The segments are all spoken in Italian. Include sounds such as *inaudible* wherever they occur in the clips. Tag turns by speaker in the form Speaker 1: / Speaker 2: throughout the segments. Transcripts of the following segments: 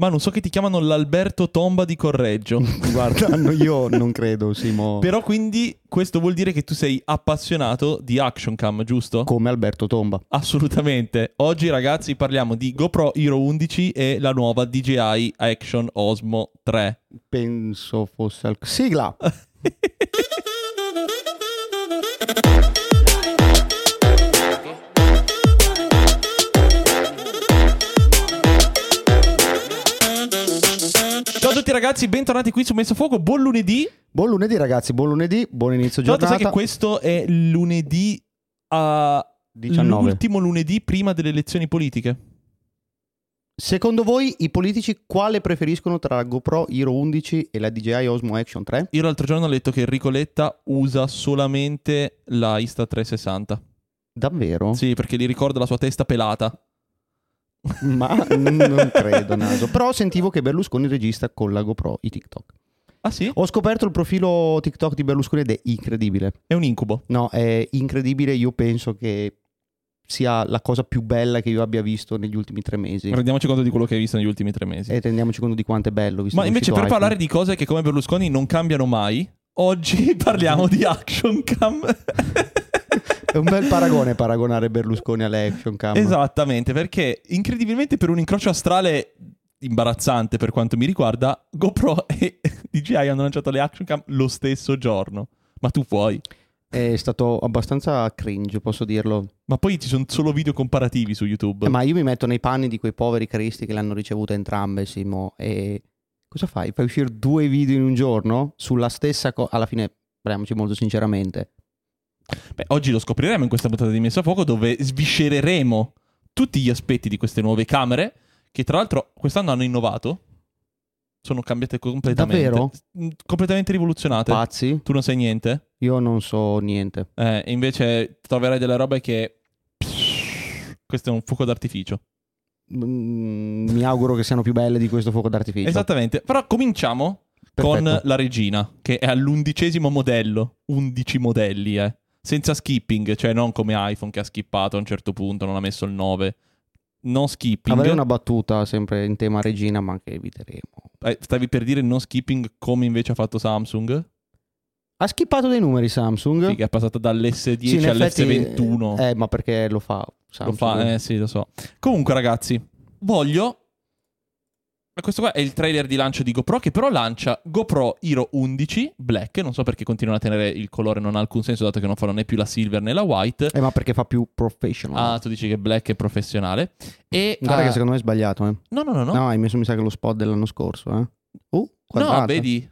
Speaker 1: Manu, so che ti chiamano l'Alberto Tomba di Correggio. *laughs*
Speaker 2: Guarda, no, io non credo, Simo.
Speaker 1: Però quindi questo vuol dire che tu sei appassionato di action cam, giusto?
Speaker 2: Come Alberto Tomba.
Speaker 1: Assolutamente. Oggi ragazzi parliamo di GoPro Hero 11 e la nuova DJI Action Osmo 3.
Speaker 2: Penso fosse al... Sigla! *laughs*
Speaker 1: Ciao a tutti ragazzi, bentornati qui su Messo Fuoco. Buon lunedì.
Speaker 2: Buon lunedì ragazzi, buon lunedì, buon inizio giornata.
Speaker 1: sai che questo è lunedì a
Speaker 2: 19.
Speaker 1: l'ultimo lunedì prima delle elezioni politiche.
Speaker 2: Secondo voi i politici quale preferiscono tra la GoPro Hero 11 e la DJI Osmo Action 3?
Speaker 1: Io l'altro giorno ho letto che Enrico Letta usa solamente la Insta360.
Speaker 2: Davvero?
Speaker 1: Sì, perché gli ricorda la sua testa pelata.
Speaker 2: Ma non credo, Naso. Però sentivo che Berlusconi registra con la GoPro i TikTok.
Speaker 1: Ah sì?
Speaker 2: Ho scoperto il profilo TikTok di Berlusconi ed è incredibile.
Speaker 1: È un incubo.
Speaker 2: No, è incredibile. Io penso che sia la cosa più bella che io abbia visto negli ultimi tre mesi.
Speaker 1: Rendiamoci conto di quello che hai visto negli ultimi tre mesi.
Speaker 2: E rendiamoci conto di quanto è bello. Visto
Speaker 1: Ma invece per
Speaker 2: iPhone.
Speaker 1: parlare di cose che come Berlusconi non cambiano mai, oggi *laughs* parliamo di action cam. *laughs*
Speaker 2: È un bel paragone paragonare Berlusconi alle action cam.
Speaker 1: Esattamente, perché incredibilmente per un incrocio astrale imbarazzante per quanto mi riguarda, GoPro *laughs* e DJI hanno lanciato le action cam lo stesso giorno. Ma tu puoi.
Speaker 2: È stato abbastanza cringe, posso dirlo.
Speaker 1: Ma poi ci sono solo video comparativi su YouTube.
Speaker 2: Eh, ma io mi metto nei panni di quei poveri cristi che le hanno ricevute entrambe, Simo. E cosa fai? Fai uscire due video in un giorno sulla stessa cosa? Alla fine, parliamoci molto sinceramente.
Speaker 1: Beh, oggi lo scopriremo in questa puntata di Messa a Fuoco dove sviscereremo tutti gli aspetti di queste nuove camere che tra l'altro quest'anno hanno innovato. Sono cambiate completamente.
Speaker 2: Davvero?
Speaker 1: Mm, Completamente rivoluzionate.
Speaker 2: Pazzi?
Speaker 1: tu non sai niente?
Speaker 2: Io non so niente.
Speaker 1: Eh, invece troverai delle robe che... Questo è un fuoco d'artificio.
Speaker 2: Mm, mi auguro che siano più belle di questo fuoco d'artificio.
Speaker 1: Esattamente. Però cominciamo con
Speaker 2: Perfetto.
Speaker 1: la regina, che è all'undicesimo modello. 11 modelli, eh. Senza skipping, cioè non come iPhone che ha skippato a un certo punto, non ha messo il 9. Non skipping.
Speaker 2: Avrei una battuta sempre in tema regina, ma che eviteremo.
Speaker 1: Eh, stavi per dire non skipping come invece ha fatto Samsung?
Speaker 2: Ha skippato dei numeri Samsung?
Speaker 1: Sì, che è passata dall'S10
Speaker 2: Sì, in effetti,
Speaker 1: all'S21.
Speaker 2: Eh, ma perché lo fa
Speaker 1: Lo
Speaker 2: Samsung?
Speaker 1: fa, eh sì, lo so. Comunque, ragazzi, voglio. Questo qua è il trailer di lancio di GoPro, che però lancia GoPro Hero 11 Black. Non so perché continuano a tenere il colore, non ha alcun senso, dato che non fanno né più la silver né la white.
Speaker 2: Eh, ma perché fa più professional.
Speaker 1: Ah, tu dici che Black è professionale. E,
Speaker 2: Guarda
Speaker 1: ah,
Speaker 2: che secondo me è sbagliato, eh.
Speaker 1: No, no, no, no.
Speaker 2: No, hai messo mi sa che lo spot dell'anno scorso, eh. Uh,
Speaker 1: No,
Speaker 2: quadrata.
Speaker 1: vedi.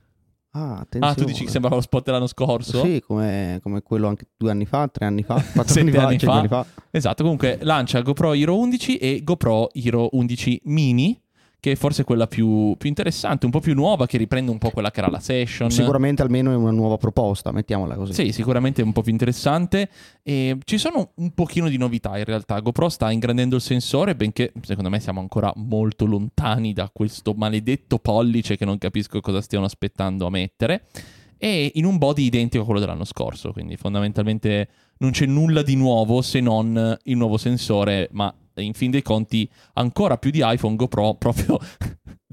Speaker 2: Ah.
Speaker 1: Ah, tu dici che sembrava lo spot dell'anno scorso?
Speaker 2: Sì, come, come quello anche due anni fa, tre anni fa, *laughs* quattro anni fa,
Speaker 1: anni fa.
Speaker 2: anni fa.
Speaker 1: Esatto, comunque lancia GoPro Hero 11 e GoPro Hero 11 Mini, che è forse quella più, più interessante, un po' più nuova, che riprende un po' quella che era la Session.
Speaker 2: Sicuramente almeno è una nuova proposta, mettiamola così.
Speaker 1: Sì, sicuramente è un po' più interessante. E ci sono un pochino di novità in realtà. GoPro sta ingrandendo il sensore, benché secondo me siamo ancora molto lontani da questo maledetto pollice che non capisco cosa stiano aspettando a mettere. E in un body identico a quello dell'anno scorso, quindi fondamentalmente non c'è nulla di nuovo se non il nuovo sensore, ma in fin dei conti ancora più di iPhone GoPro proprio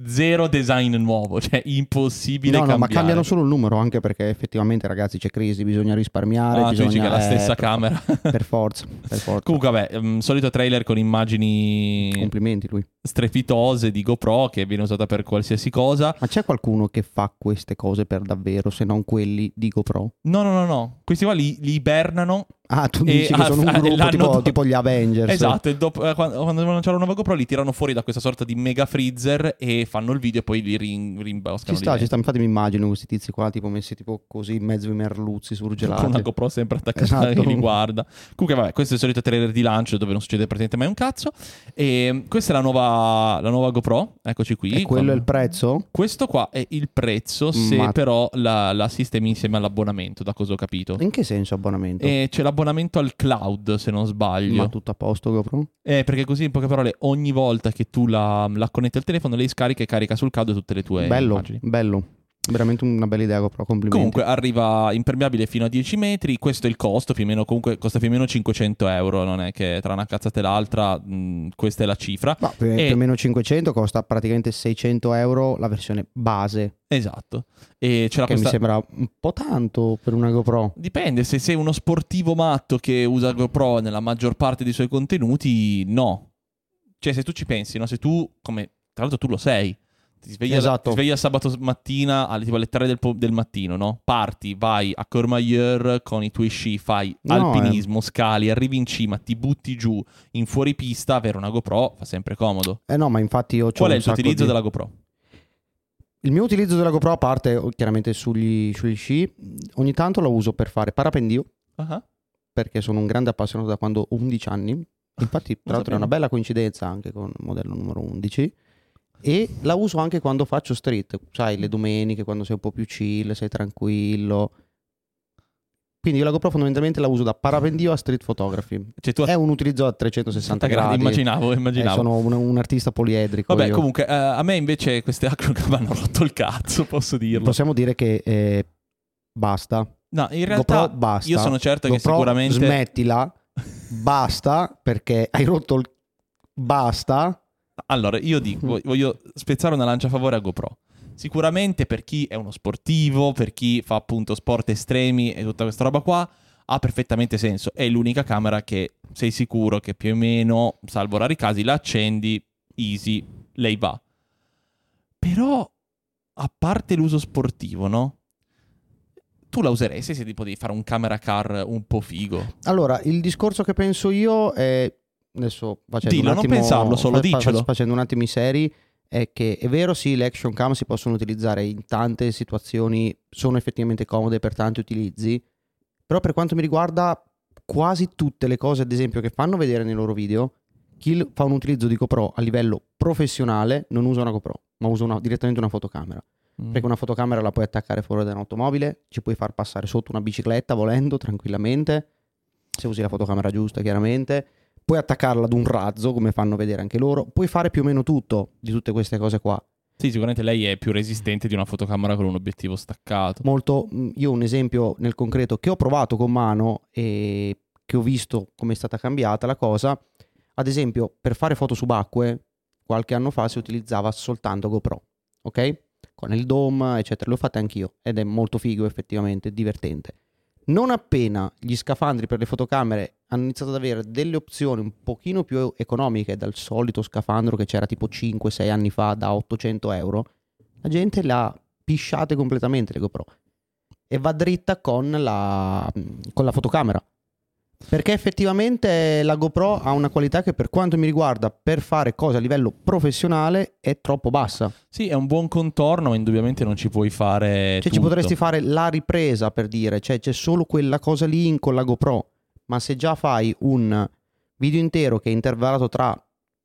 Speaker 1: zero design nuovo, cioè impossibile
Speaker 2: No, no, ma cambiano solo il numero, anche perché effettivamente, ragazzi, c'è crisi, bisogna risparmiare.
Speaker 1: Ah,
Speaker 2: bisogna...
Speaker 1: che è la
Speaker 2: eh,
Speaker 1: stessa
Speaker 2: per-
Speaker 1: camera. *laughs*
Speaker 2: Per forza, per forza.
Speaker 1: Comunque, vabbè, mm, solito trailer con immagini
Speaker 2: Complimenti lui.
Speaker 1: strepitose di GoPro che viene usata per qualsiasi cosa.
Speaker 2: Ma c'è qualcuno che fa queste cose per davvero, se non quelli di GoPro?
Speaker 1: No, no, no, no. Questi qua li, li ibernano.
Speaker 2: Ah, tu
Speaker 1: E
Speaker 2: dici che
Speaker 1: a-
Speaker 2: sono un gruppo tipo,
Speaker 1: dopo-
Speaker 2: tipo gli Avengers.
Speaker 1: Esatto, e dopo- eh, quando, quando lanciare una nuova GoPro li tirano fuori da questa sorta di mega freezer e fanno il video e poi li
Speaker 2: Ci
Speaker 1: rimboscano.
Speaker 2: sta,
Speaker 1: lì
Speaker 2: ci sta, infatti mi immagino questi tizi qua, tipo messi tipo così in mezzo ai merluzzi surgelati.
Speaker 1: Con una GoPro sempre attaccata
Speaker 2: Esatto.
Speaker 1: che li guarda. Comunque, vabbè, questo è il solito trailer di lancio dove non succede praticamente mai un cazzo. E questa è la nuova, la nuova GoPro. Eccoci qui.
Speaker 2: E quello è
Speaker 1: Con-
Speaker 2: il prezzo?
Speaker 1: Questo qua è il prezzo se
Speaker 2: Ma-
Speaker 1: però la, la sistemi insieme all'abbonamento, da cosa ho capito.
Speaker 2: In che senso abbonamento?
Speaker 1: E c'è l'abbonamento al cloud, se non sbaglio.
Speaker 2: Ma tutto a posto GoPro?
Speaker 1: Eh, perché così, in poche parole, ogni volta che tu la, la connetti al telefono, lei scarica e carica sul cloud tutte le tue
Speaker 2: bello,
Speaker 1: immagini.
Speaker 2: bello. veramente una bella idea GoPro, complimenti.
Speaker 1: Comunque arriva impermeabile fino a 10 metri, questo è il costo, più o meno, comunque costa più o meno 500 euro, non è che tra una cazzata e l'altra mh, questa è la cifra.
Speaker 2: Ma più,
Speaker 1: E-
Speaker 2: più o meno 500 costa praticamente 600 euro la versione base,
Speaker 1: Esatto. E ce la
Speaker 2: che mi
Speaker 1: costa...
Speaker 2: sembra un po' tanto per una GoPro.
Speaker 1: Dipende, se sei uno sportivo matto che usa GoPro nella maggior parte dei suoi contenuti, no. Cioè, se tu ci pensi, no? Se tu, come tra l'altro tu lo sei, ti svegli,
Speaker 2: Esatto.
Speaker 1: ti svegli il sabato mattina alle, tipo alle 3 del, po- del mattino, no? Parti, vai a Courmayeur con i tuoi sci, fai
Speaker 2: No,
Speaker 1: alpinismo, scali, arrivi in cima, ti butti giù in fuoripista, avere una GoPro fa sempre comodo.
Speaker 2: Eh no, ma infatti io
Speaker 1: Qual è il tuo utilizzo
Speaker 2: di-
Speaker 1: della GoPro?
Speaker 2: Il mio utilizzo della GoPro, a parte oh, chiaramente sugli, sugli sci, ogni tanto la uso per fare parapendio,
Speaker 1: Ah,
Speaker 2: perché sono un grande appassionato da quando ho 11 anni. Infatti, tra l'altro, è una bella coincidenza anche con il modello numero 11. E la uso anche quando faccio street, sai, le domeniche, quando sei un po' più chill, sei tranquillo. Quindi io la GoPro fondamentalmente la uso da parapendio a street photography.
Speaker 1: Cioè, tu
Speaker 2: È un utilizzo a 360
Speaker 1: gradi,
Speaker 2: gradi.
Speaker 1: immaginavo,
Speaker 2: Eh,
Speaker 1: immaginavo.
Speaker 2: sono un, un artista poliedrico.
Speaker 1: Vabbè,
Speaker 2: io.
Speaker 1: comunque, eh, a me invece queste acrocam hanno rotto il cazzo, posso dirlo.
Speaker 2: Possiamo dire che eh, basta.
Speaker 1: No, in realtà
Speaker 2: GoPro basta.
Speaker 1: io sono certo che
Speaker 2: GoPro,
Speaker 1: sicuramente
Speaker 2: Smettila, *laughs* basta, perché hai rotto il... Basta.
Speaker 1: Allora, io dico, voglio spezzare una lancia a favore a GoPro. Sicuramente per chi è uno sportivo, per chi fa appunto sport estremi e tutta questa roba qua, ha perfettamente senso. È l'unica camera che sei sicuro che più o meno, salvo rari casi, la accendi, easy, lei va. Però, a parte l'uso sportivo, no? Tu la useresti se tipo devi fare un camera car un po' figo.
Speaker 2: Allora, il discorso che penso io è... Adesso facendo
Speaker 1: Dillo,
Speaker 2: un
Speaker 1: non
Speaker 2: attimo...
Speaker 1: pensarlo, solo
Speaker 2: fa-. Facendo un attimo i seri, è che è vero sì, le action cam si possono utilizzare in tante situazioni, sono effettivamente comode per tanti utilizzi, però per quanto mi riguarda quasi tutte le cose, ad esempio, che fanno vedere nei loro video, chi fa un utilizzo di GoPro a livello professionale non usa una GoPro, ma usa una- direttamente una fotocamera.
Speaker 1: Mm.
Speaker 2: Perché una fotocamera la puoi attaccare fuori da un'automobile, ci puoi far passare sotto una bicicletta volendo tranquillamente, se usi la fotocamera giusta chiaramente. Puoi attaccarla ad un razzo, come fanno vedere anche loro. Puoi fare più o meno tutto di tutte queste cose qua.
Speaker 1: Sì, sicuramente lei è più resistente di una fotocamera con un obiettivo staccato.
Speaker 2: Molto, mh, io un esempio nel concreto che ho provato con mano e che ho visto come è stata cambiata la cosa. Ad esempio, per fare foto subacquee, qualche anno fa si utilizzava soltanto GoPro, ok? Con il dome, eccetera. L'ho fatta anch'io ed è molto figo, effettivamente, divertente. Non appena gli scafandri per le fotocamere hanno iniziato ad avere delle opzioni un pochino più economiche dal solito scafandro che c'era tipo 5-6 anni fa da 800 euro, la gente le ha pisciate completamente le GoPro e va dritta con la, con la fotocamera. Perché effettivamente la GoPro ha una qualità che per quanto mi riguarda per fare cose a livello professionale è troppo bassa.
Speaker 1: Sì, è un buon contorno, ma indubbiamente non ci puoi fare.
Speaker 2: Cioè ci
Speaker 1: tutto.
Speaker 2: potresti fare la ripresa per dire, cioè c'è solo quella cosa lì in- con la GoPro, ma se già fai un video intero che è intervallato tra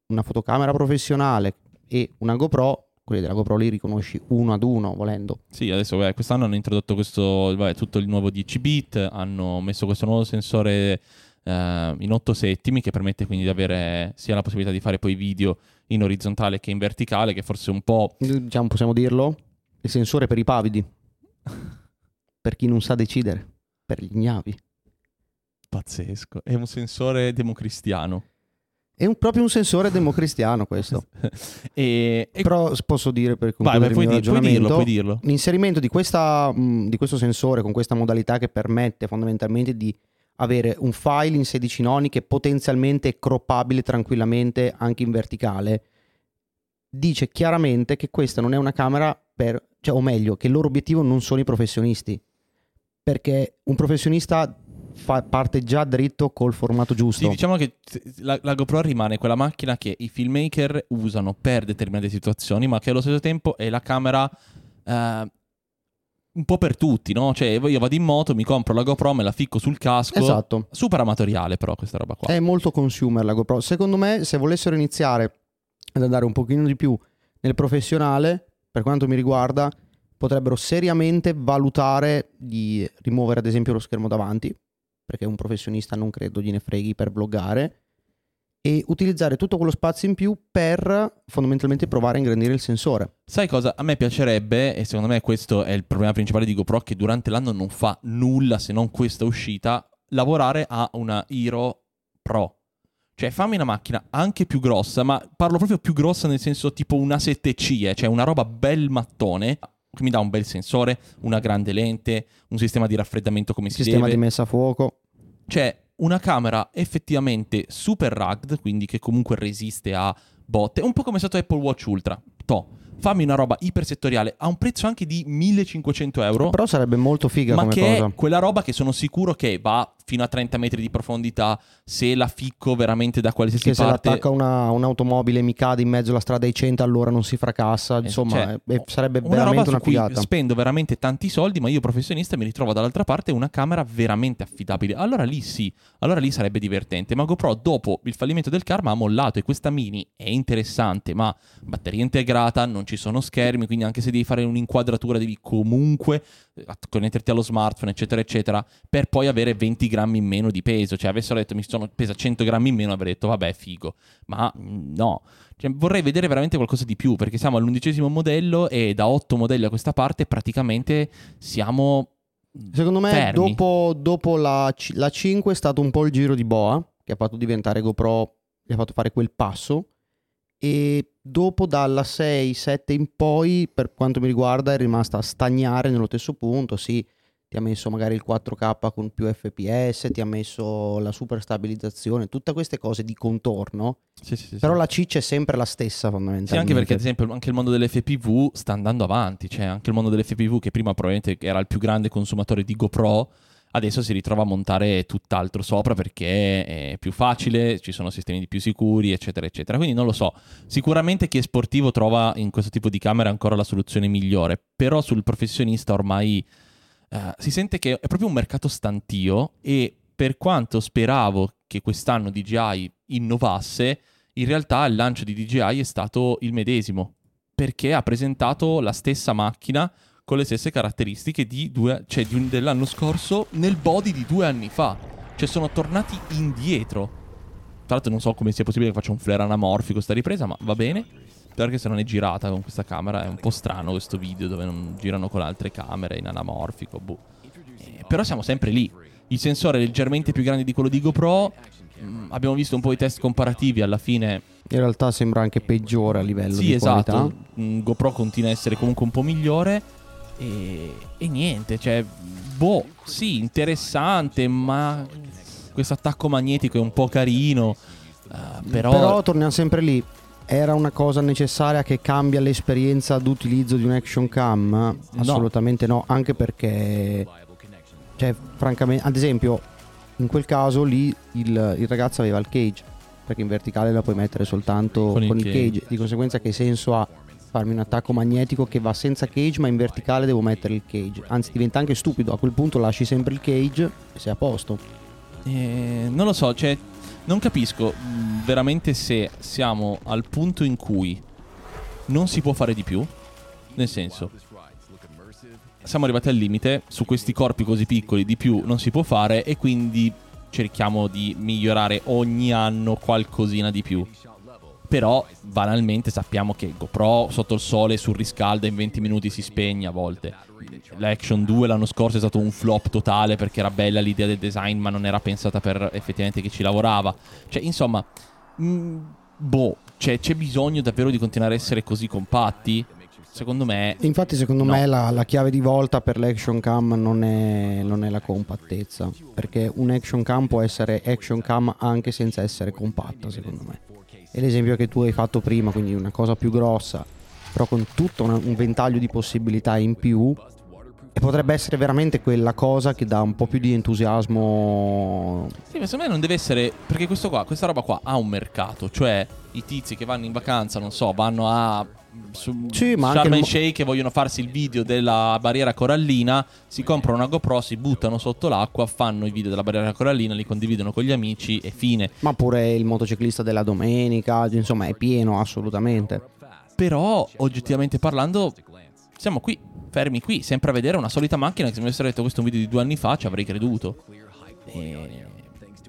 Speaker 2: una fotocamera professionale e una GoPro, quelli della GoPro li riconosci uno ad uno volendo.
Speaker 1: Sì, adesso vabbè, quest'anno hanno introdotto questo, vabbè, tutto il nuovo 10 bit, hanno messo questo nuovo sensore eh, in 8 settimi che permette quindi di avere sia la possibilità di fare poi video in orizzontale che in verticale, che forse un po'...
Speaker 2: Diciamo, possiamo dirlo? Il sensore per i pavidi. *laughs* per chi non sa decidere. Per gli ignavi.
Speaker 1: pazzesco, è un sensore democristiano.
Speaker 2: È un- proprio un sensore democristiano questo. *laughs*
Speaker 1: e, e-
Speaker 2: Però posso dire per
Speaker 1: vai,
Speaker 2: concludere
Speaker 1: vai, puoi,
Speaker 2: il mio
Speaker 1: di- puoi dirlo, puoi dirlo.
Speaker 2: L'inserimento di, questa, di questo sensore con questa modalità che permette fondamentalmente di avere un file in 16 noni che potenzialmente è croppabile tranquillamente anche in verticale, dice chiaramente che questa non è una camera per, cioè, o meglio, che il loro obiettivo non sono i professionisti. Perché un professionista fa- parte già dritto col formato giusto.
Speaker 1: Sì, diciamo che la, la GoPro rimane quella macchina che i filmmaker usano per determinate situazioni, ma che allo stesso tempo è la camera eh, un po' per tutti, no? Cioè, io vado in moto, mi compro la GoPro, me la ficco sul casco.
Speaker 2: Esatto.
Speaker 1: Super amatoriale, però, questa roba qua.
Speaker 2: È molto consumer la GoPro. Secondo me, se volessero iniziare ad andare un pochino di più nel professionale, per quanto mi riguarda, potrebbero seriamente valutare di rimuovere ad esempio lo schermo davanti, perché un professionista non credo gliene freghi per vloggare, e utilizzare tutto quello spazio in più per fondamentalmente provare a ingrandire il sensore.
Speaker 1: Sai cosa? A me piacerebbe, e secondo me questo è il problema principale di GoPro, che durante l'anno non fa nulla se non questa uscita, lavorare a una Hero Pro. Cioè fammi una macchina anche più grossa, ma parlo proprio più grossa nel senso tipo una 7C, eh, cioè una roba bel mattone, che mi dà un bel sensore, una grande lente, un sistema di raffreddamento come si
Speaker 2: Sistema
Speaker 1: deve.
Speaker 2: di messa a fuoco.
Speaker 1: Cioè una camera effettivamente super rugged, quindi che comunque resiste a botte, un po' come è stato Apple Watch Ultra. To, fammi una roba ipersettoriale a un prezzo anche di 1500 euro.
Speaker 2: Però sarebbe molto figa
Speaker 1: Ma
Speaker 2: come
Speaker 1: che
Speaker 2: cosa.
Speaker 1: è quella roba che sono sicuro che va fino a 30 metri di profondità se la ficco veramente da qualsiasi
Speaker 2: Che se
Speaker 1: parte.
Speaker 2: l'attacca una, un'automobile e mi cade in mezzo alla strada ai 100 allora non si fracassa. Insomma,
Speaker 1: cioè,
Speaker 2: eh, sarebbe
Speaker 1: una roba
Speaker 2: veramente
Speaker 1: su
Speaker 2: una
Speaker 1: cui
Speaker 2: figata.
Speaker 1: spendo veramente tanti soldi, ma io professionista mi ritrovo dall'altra parte una camera veramente affidabile. Allora lì sì, allora lì sarebbe divertente. Ma GoPro dopo il fallimento del Karma ha mollato e questa mini è interessante, ma batteria integrata, non ci sono schermi, quindi anche se devi fare un'inquadratura devi comunque eh, connetterti allo smartphone, eccetera, eccetera, per poi avere 20 grammi in meno di peso. Cioè, avessero detto mi sono, pesa 100 grammi in meno, avrei detto vabbè, figo. Ma mm, no, cioè, vorrei vedere veramente qualcosa di più, perché siamo all'undicesimo modello e da 8 modelli a questa parte praticamente siamo...
Speaker 2: Secondo me dopo, dopo la, la 5 è stato un po' il giro di boa che ha fatto diventare GoPro, gli ha fatto fare quel passo e dopo dalla 6, 7 in poi per quanto mi riguarda è rimasta a stagnare nello stesso punto, sì, ti ha messo magari il 4K con più FPS, ti ha messo la super stabilizzazione, tutte queste cose di contorno,
Speaker 1: Sì, sì, sì,
Speaker 2: però
Speaker 1: sì.
Speaker 2: la ciccia è sempre la stessa
Speaker 1: Sì,
Speaker 2: fondamentalmente.
Speaker 1: anche perché ad esempio anche il mondo dell'FPV sta andando avanti, cioè anche il mondo dell'FPV che prima probabilmente era il più grande consumatore di GoPro, adesso si ritrova a montare tutt'altro sopra perché è più facile, ci sono sistemi di più sicuri, eccetera, eccetera. Quindi non lo so, sicuramente chi è sportivo trova in questo tipo di camera ancora la soluzione migliore, però sul professionista ormai eh, si sente che è proprio un mercato stantio e per quanto speravo che quest'anno DJI innovasse, in realtà il lancio di DJI è stato il medesimo, perché ha presentato la stessa macchina con le stesse caratteristiche di due, cioè di un- dell'anno scorso nel body di due anni fa. Cioè sono tornati indietro. Tra l'altro non so come sia possibile che faccia un flare anamorfico sta ripresa, ma va bene. Perché se non è girata con questa camera è un po' strano questo video dove non girano con altre camere in anamorfico. boh. Eh, però siamo sempre lì. Il sensore è leggermente più grande di quello di GoPro. Mm, abbiamo visto un po' i test comparativi. Alla fine
Speaker 2: In realtà sembra anche peggiore a livello
Speaker 1: sì,
Speaker 2: di
Speaker 1: esatto.
Speaker 2: qualità.
Speaker 1: Mm, GoPro continua a essere comunque un po' migliore. E, e niente, cioè, boh, sì, interessante, ma questo attacco magnetico è un po' carino. eh, però,
Speaker 2: Però torniamo sempre lì. Era una cosa necessaria che cambia l'esperienza d'utilizzo di un action cam? Assolutamente no, anche perché, cioè, francamente, ad esempio, in quel caso lì il, il ragazzo aveva il cage, perché in verticale la puoi mettere soltanto
Speaker 1: Con
Speaker 2: con,
Speaker 1: il
Speaker 2: il
Speaker 1: cage.
Speaker 2: cage. Di conseguenza che senso ha farmi un attacco magnetico che va senza cage, ma in verticale devo mettere il cage. Anzi, diventa anche stupido, a quel punto lasci sempre il cage e sei a posto.
Speaker 1: eh, non lo so, cioè, non capisco mm, veramente se siamo al punto in cui non si può fare di più. Nel senso, siamo arrivati al limite, su questi corpi così piccoli di più non si può fare e quindi cerchiamo di migliorare ogni anno qualcosina di più. Però banalmente sappiamo che GoPro sotto il sole surriscalda in 20 minuti si spegne a volte. L'Action 2 l'anno scorso è stato un flop totale perché era bella l'idea del design ma non era pensata per effettivamente chi ci lavorava. Cioè insomma, mm, boh, cioè, c'è bisogno davvero di continuare a essere così compatti? Secondo me
Speaker 2: Infatti, secondo
Speaker 1: No.
Speaker 2: me, la, la chiave di volta per l'action cam non è, non è la compattezza. Perché un action cam può essere action cam anche senza essere compatta, secondo me. E l'esempio che tu hai fatto prima, quindi una cosa più grossa, però con tutto una- un ventaglio di possibilità in più. E potrebbe essere veramente quella cosa che dà un po' più di entusiasmo.
Speaker 1: Sì, ma secondo me non deve essere. Perché qua, questa roba qua ha un mercato. Cioè, i tizi che vanno in vacanza, non so, vanno a. Su
Speaker 2: Sì, ma
Speaker 1: Sharm
Speaker 2: il
Speaker 1: el
Speaker 2: mo-
Speaker 1: Sheikh e vogliono farsi il video della barriera corallina. Si comprano una GoPro, si buttano sotto l'acqua, fanno i video della barriera corallina, li condividono con gli amici e fine.
Speaker 2: Ma pure il motociclista della domenica, insomma, è pieno assolutamente.
Speaker 1: Però, oggettivamente parlando, siamo qui, fermi qui, sempre a vedere una solita macchina che se mi avessero detto questo è un video di due anni fa ci avrei creduto. E...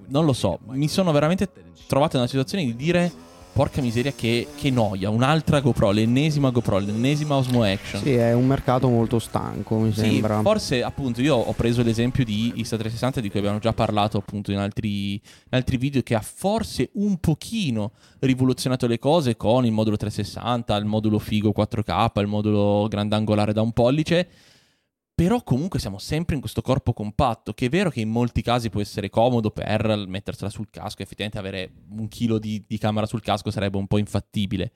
Speaker 1: non lo so, mi sono veramente trovato in una situazione di dire porca miseria che, che noia, un'altra GoPro, l'ennesima GoPro, l'ennesima Osmo Action.
Speaker 2: Sì, è un mercato molto stanco, mi
Speaker 1: Sì,
Speaker 2: sembra.
Speaker 1: forse appunto io ho preso l'esempio di Insta360 di cui abbiamo già parlato appunto in altri, in altri video che ha forse un pochino rivoluzionato le cose con il modulo 360, il modulo figo 4K, il modulo grandangolare da un pollice. Però comunque siamo sempre in questo corpo compatto, che è vero che in molti casi può essere comodo per mettersela sul casco, effettivamente avere un chilo di, di camera sul casco sarebbe un po' infattibile.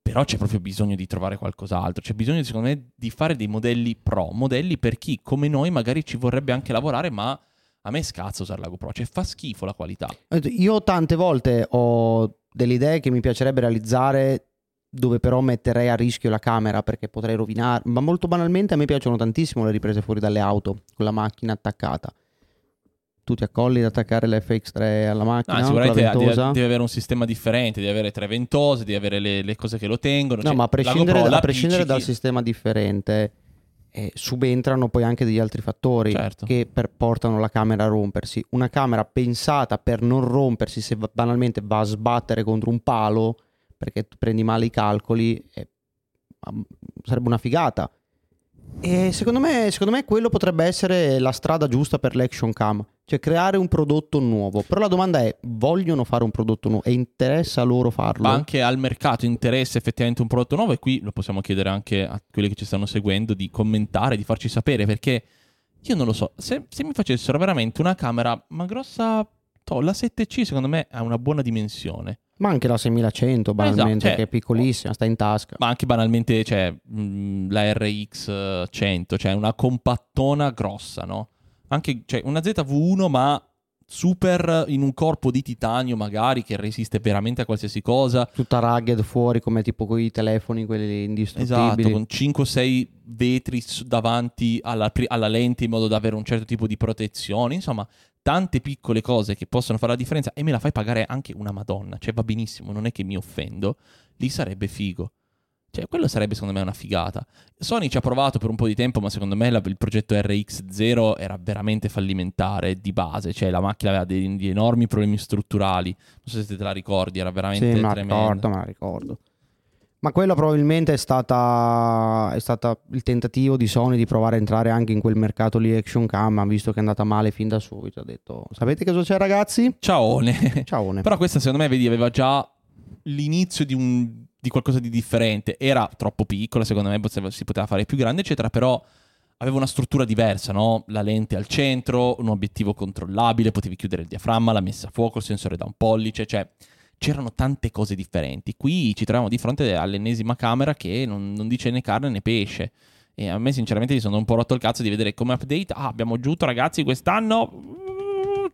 Speaker 1: Però c'è proprio bisogno di trovare qualcos'altro, c'è bisogno secondo me di fare dei modelli pro, modelli per chi come noi magari ci vorrebbe anche lavorare, ma a me scazza usare la GoPro, cioè fa schifo la qualità.
Speaker 2: Io tante volte ho delle idee che mi piacerebbe realizzare dove però metterei a rischio la camera perché potrei rovinare, ma molto banalmente a me piacciono tantissimo le riprese fuori dalle auto con la macchina attaccata. Tu ti accolli ad attaccare l'FX3 alla macchina,
Speaker 1: No, sicuramente devi, devi avere un sistema differente, devi avere tre ventose, devi avere le, le cose che lo tengono.
Speaker 2: No,
Speaker 1: cioè,
Speaker 2: ma a prescindere,
Speaker 1: GoPro la
Speaker 2: a prescindere dal sistema differente, eh, subentrano poi anche degli altri fattori
Speaker 1: Certo.
Speaker 2: che per- portano la camera a rompersi. Una camera pensata per non rompersi se banalmente va a sbattere contro un palo perché tu prendi male i calcoli, eh, am- sarebbe una figata. E secondo me, secondo me quello potrebbe essere la strada giusta per l'action cam, cioè creare un prodotto nuovo. Però la domanda è, vogliono fare un prodotto nuovo e interessa loro farlo?
Speaker 1: Ma anche al mercato interessa effettivamente un prodotto nuovo e qui lo possiamo chiedere anche a quelli che ci stanno seguendo di commentare, di farci sapere perché io non lo so, se, se mi facessero veramente una camera ma grossa, toh, la 7C secondo me ha una buona dimensione,
Speaker 2: Ma anche la 6100 banalmente,
Speaker 1: cioè-
Speaker 2: che è piccolissima, sta in tasca.
Speaker 1: ma anche banalmente cioè, mh, la RX 100, cioè una compattona grossa, no? Anche cioè, una ZV1 ma super in un corpo di titanio magari che resiste veramente a qualsiasi cosa.
Speaker 2: Tutta rugged fuori come tipo con i telefoni, quelli indistruttibili.
Speaker 1: Esatto, con 5-6 vetri davanti alla, alla lente in modo da avere un certo tipo di protezione. Insomma, tante piccole cose che possono fare la differenza e me la fai pagare anche una Madonna. Cioè, va benissimo, non è che mi offendo. Lì sarebbe figo. Cioè, quello sarebbe secondo me una figata. Sony ci ha provato per un po' di tempo, ma secondo me la- il progetto RX0 era veramente fallimentare di base. Cioè, la macchina aveva degli enormi problemi strutturali. Non so se te la ricordi, era
Speaker 2: Sì,
Speaker 1: veramente
Speaker 2: me la
Speaker 1: tremendo.
Speaker 2: ricordo, me la ricordo. Ma quella probabilmente è stata, è stata il tentativo di Sony di provare a entrare anche in quel mercato lì action cam, ma visto che è andata male fin da subito, ha detto, sapete cosa c'è ragazzi?
Speaker 1: Ciaone.
Speaker 2: Ciao. *laughs*
Speaker 1: Però questa secondo me, vedi, aveva già l'inizio di, un- di qualcosa di differente. Era troppo piccola, secondo me si poteva fare più grande, eccetera, però aveva una struttura diversa, no? La lente al centro, un obiettivo controllabile, potevi chiudere il diaframma, la messa a fuoco, il sensore da un pollice, cioè c'erano tante cose differenti. Qui ci troviamo di fronte all'ennesima camera che non, non dice né carne né pesce. E a me sinceramente mi sono un po' rotto il cazzo di vedere come update. Ah, abbiamo aggiunto ragazzi quest'anno mm,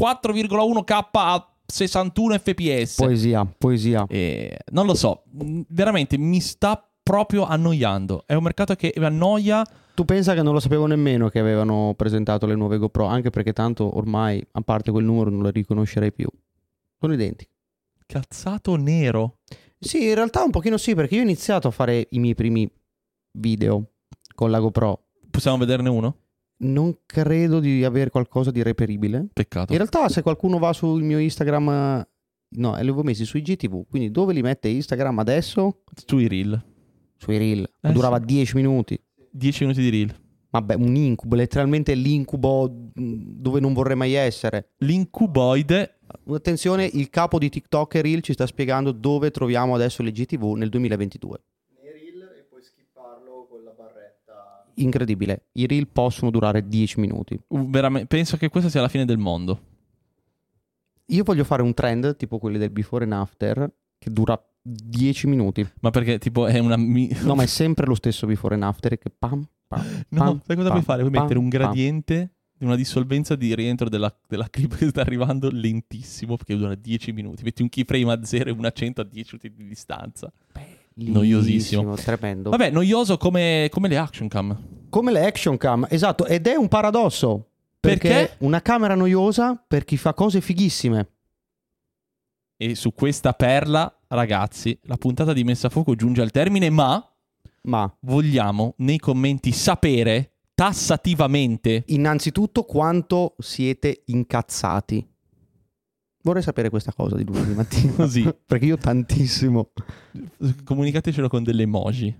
Speaker 1: 4,1k a 61 fps.
Speaker 2: Poesia, poesia.
Speaker 1: E non lo so, mh, veramente mi sta proprio annoiando. È un mercato che annoia.
Speaker 2: Tu pensa che non lo sapevo nemmeno che avevano presentato le nuove GoPro, anche perché tanto ormai, a parte quel numero, non le riconoscerei più. Sono identiche.
Speaker 1: Cazzato nero.
Speaker 2: Sì, in realtà un pochino sì, perché io ho iniziato a fare i miei primi video con la GoPro.
Speaker 1: Possiamo vederne uno?
Speaker 2: Non credo di avere qualcosa di reperibile.
Speaker 1: Peccato.
Speaker 2: In realtà, se qualcuno va sul mio Instagram, no, li avevo messi sui GTV. Quindi dove li mette Instagram adesso?
Speaker 1: Sui reel.
Speaker 2: Sui reel.
Speaker 1: Eh,
Speaker 2: Durava
Speaker 1: sì.
Speaker 2: 10 minuti.
Speaker 1: 10 minuti di reel.
Speaker 2: Vabbè, un incubo, letteralmente l'incubo mh, dove non vorrei mai essere.
Speaker 1: L'incuboide.
Speaker 2: Attenzione, il capo di TikTok e Reel ci sta spiegando dove troviamo adesso le GTV nel 2022. Incredibile, i Reel possono durare 10 minuti.
Speaker 1: uh, veramente- penso che questa sia la fine del mondo.
Speaker 2: Io voglio fare un trend tipo quelli del before and after che dura 10 minuti.
Speaker 1: Ma perché tipo è una... mi- *laughs*
Speaker 2: No, ma è sempre lo stesso before and after che pam, pam,
Speaker 1: No,
Speaker 2: pam,
Speaker 1: sai cosa
Speaker 2: pam,
Speaker 1: puoi fare? Puoi
Speaker 2: pam,
Speaker 1: mettere un
Speaker 2: pam.
Speaker 1: gradiente di una dissolvenza di rientro della, della *laughs* clip che sta arrivando lentissimo perché dura 10 minuti. Metti un keyframe a 0 e un a 100 a 10 minuti di distanza. Noiosissimo.
Speaker 2: Tremendo.
Speaker 1: Vabbè, noioso come, come le action cam.
Speaker 2: Come le action cam, esatto, ed è un paradosso. Perché,
Speaker 1: Perché?
Speaker 2: una camera noiosa per chi fa cose fighissime.
Speaker 1: E su questa perla, ragazzi, la puntata di Messa a Fuoco giunge al termine, ma
Speaker 2: Ma
Speaker 1: vogliamo nei commenti sapere tassativamente
Speaker 2: innanzitutto quanto siete incazzati. Vorrei sapere questa cosa di lunedì mattina. *laughs*
Speaker 1: Così.
Speaker 2: Perché io tantissimo.
Speaker 1: Comunicatecelo con delle emoji.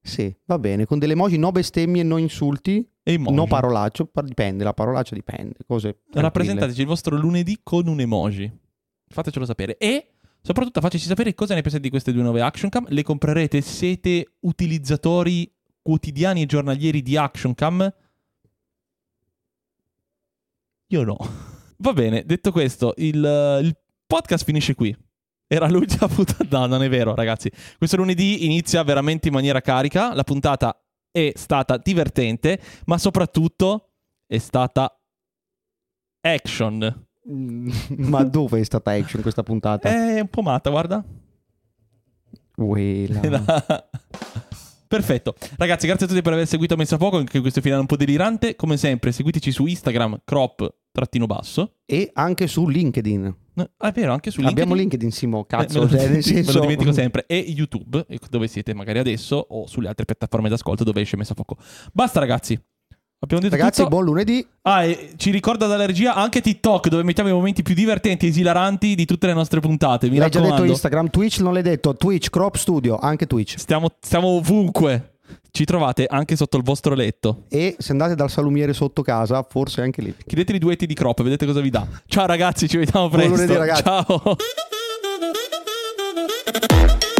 Speaker 2: Sì, va bene. Con delle emoji no bestemmie, no insulti,
Speaker 1: emoji.
Speaker 2: no parolaccio. pa- dipende, la parolaccia dipende. Cose.
Speaker 1: Rappresentateci il vostro lunedì con un emoji. Fatecelo sapere. E soprattutto fateci sapere cosa ne pensate di queste due nuove Action Cam. Le comprerete? Siete utilizzatori quotidiani e giornalieri di Action Cam? Io no. *laughs* Va bene, detto questo, il, il podcast finisce qui. Era l'ultima *laughs* puntata. No, non è vero, ragazzi. Questo lunedì inizia veramente in maniera carica. La puntata è stata divertente, ma soprattutto è stata action.
Speaker 2: Mm, *laughs* Ma dove è stata action questa puntata?
Speaker 1: È un po' matta, guarda.
Speaker 2: Uela.
Speaker 1: Perfetto. Ragazzi, grazie a tutti per aver seguito Messa a Poco, anche questo finale un po' delirante. Come sempre, seguiteci su Instagram, crop trattino basso.
Speaker 2: E anche su LinkedIn.
Speaker 1: Ah, è vero, anche su
Speaker 2: Abbiamo
Speaker 1: LinkedIn.
Speaker 2: LinkedIn, Simo,
Speaker 1: Eh,
Speaker 2: cazzo.
Speaker 1: me, lo,
Speaker 2: cioè, nel
Speaker 1: me
Speaker 2: senso...
Speaker 1: lo dimentico sempre. E YouTube, dove siete magari adesso, o sulle altre piattaforme d'ascolto dove esce Messa a Poco. Basta, ragazzi. Abbiamo detto
Speaker 2: Ragazzi,
Speaker 1: tutto.
Speaker 2: buon lunedì.
Speaker 1: Ah, ci ricorda dalla regia anche TikTok, dove mettiamo i momenti più divertenti e esilaranti di tutte le nostre puntate. Mi
Speaker 2: L'hai
Speaker 1: raccomando.
Speaker 2: già detto Instagram, Twitch non l'hai detto, Twitch, Crop Studio, anche Twitch.
Speaker 1: Stiamo, stiamo ovunque. Ci trovate anche sotto il vostro letto.
Speaker 2: E se andate dal salumiere sotto casa, forse anche lì.
Speaker 1: Chiedete i duetti di Crop, vedete cosa vi dà. Ciao ragazzi, ci vediamo presto.
Speaker 2: Buon lunedì, ragazzi.
Speaker 1: Ciao. *laughs*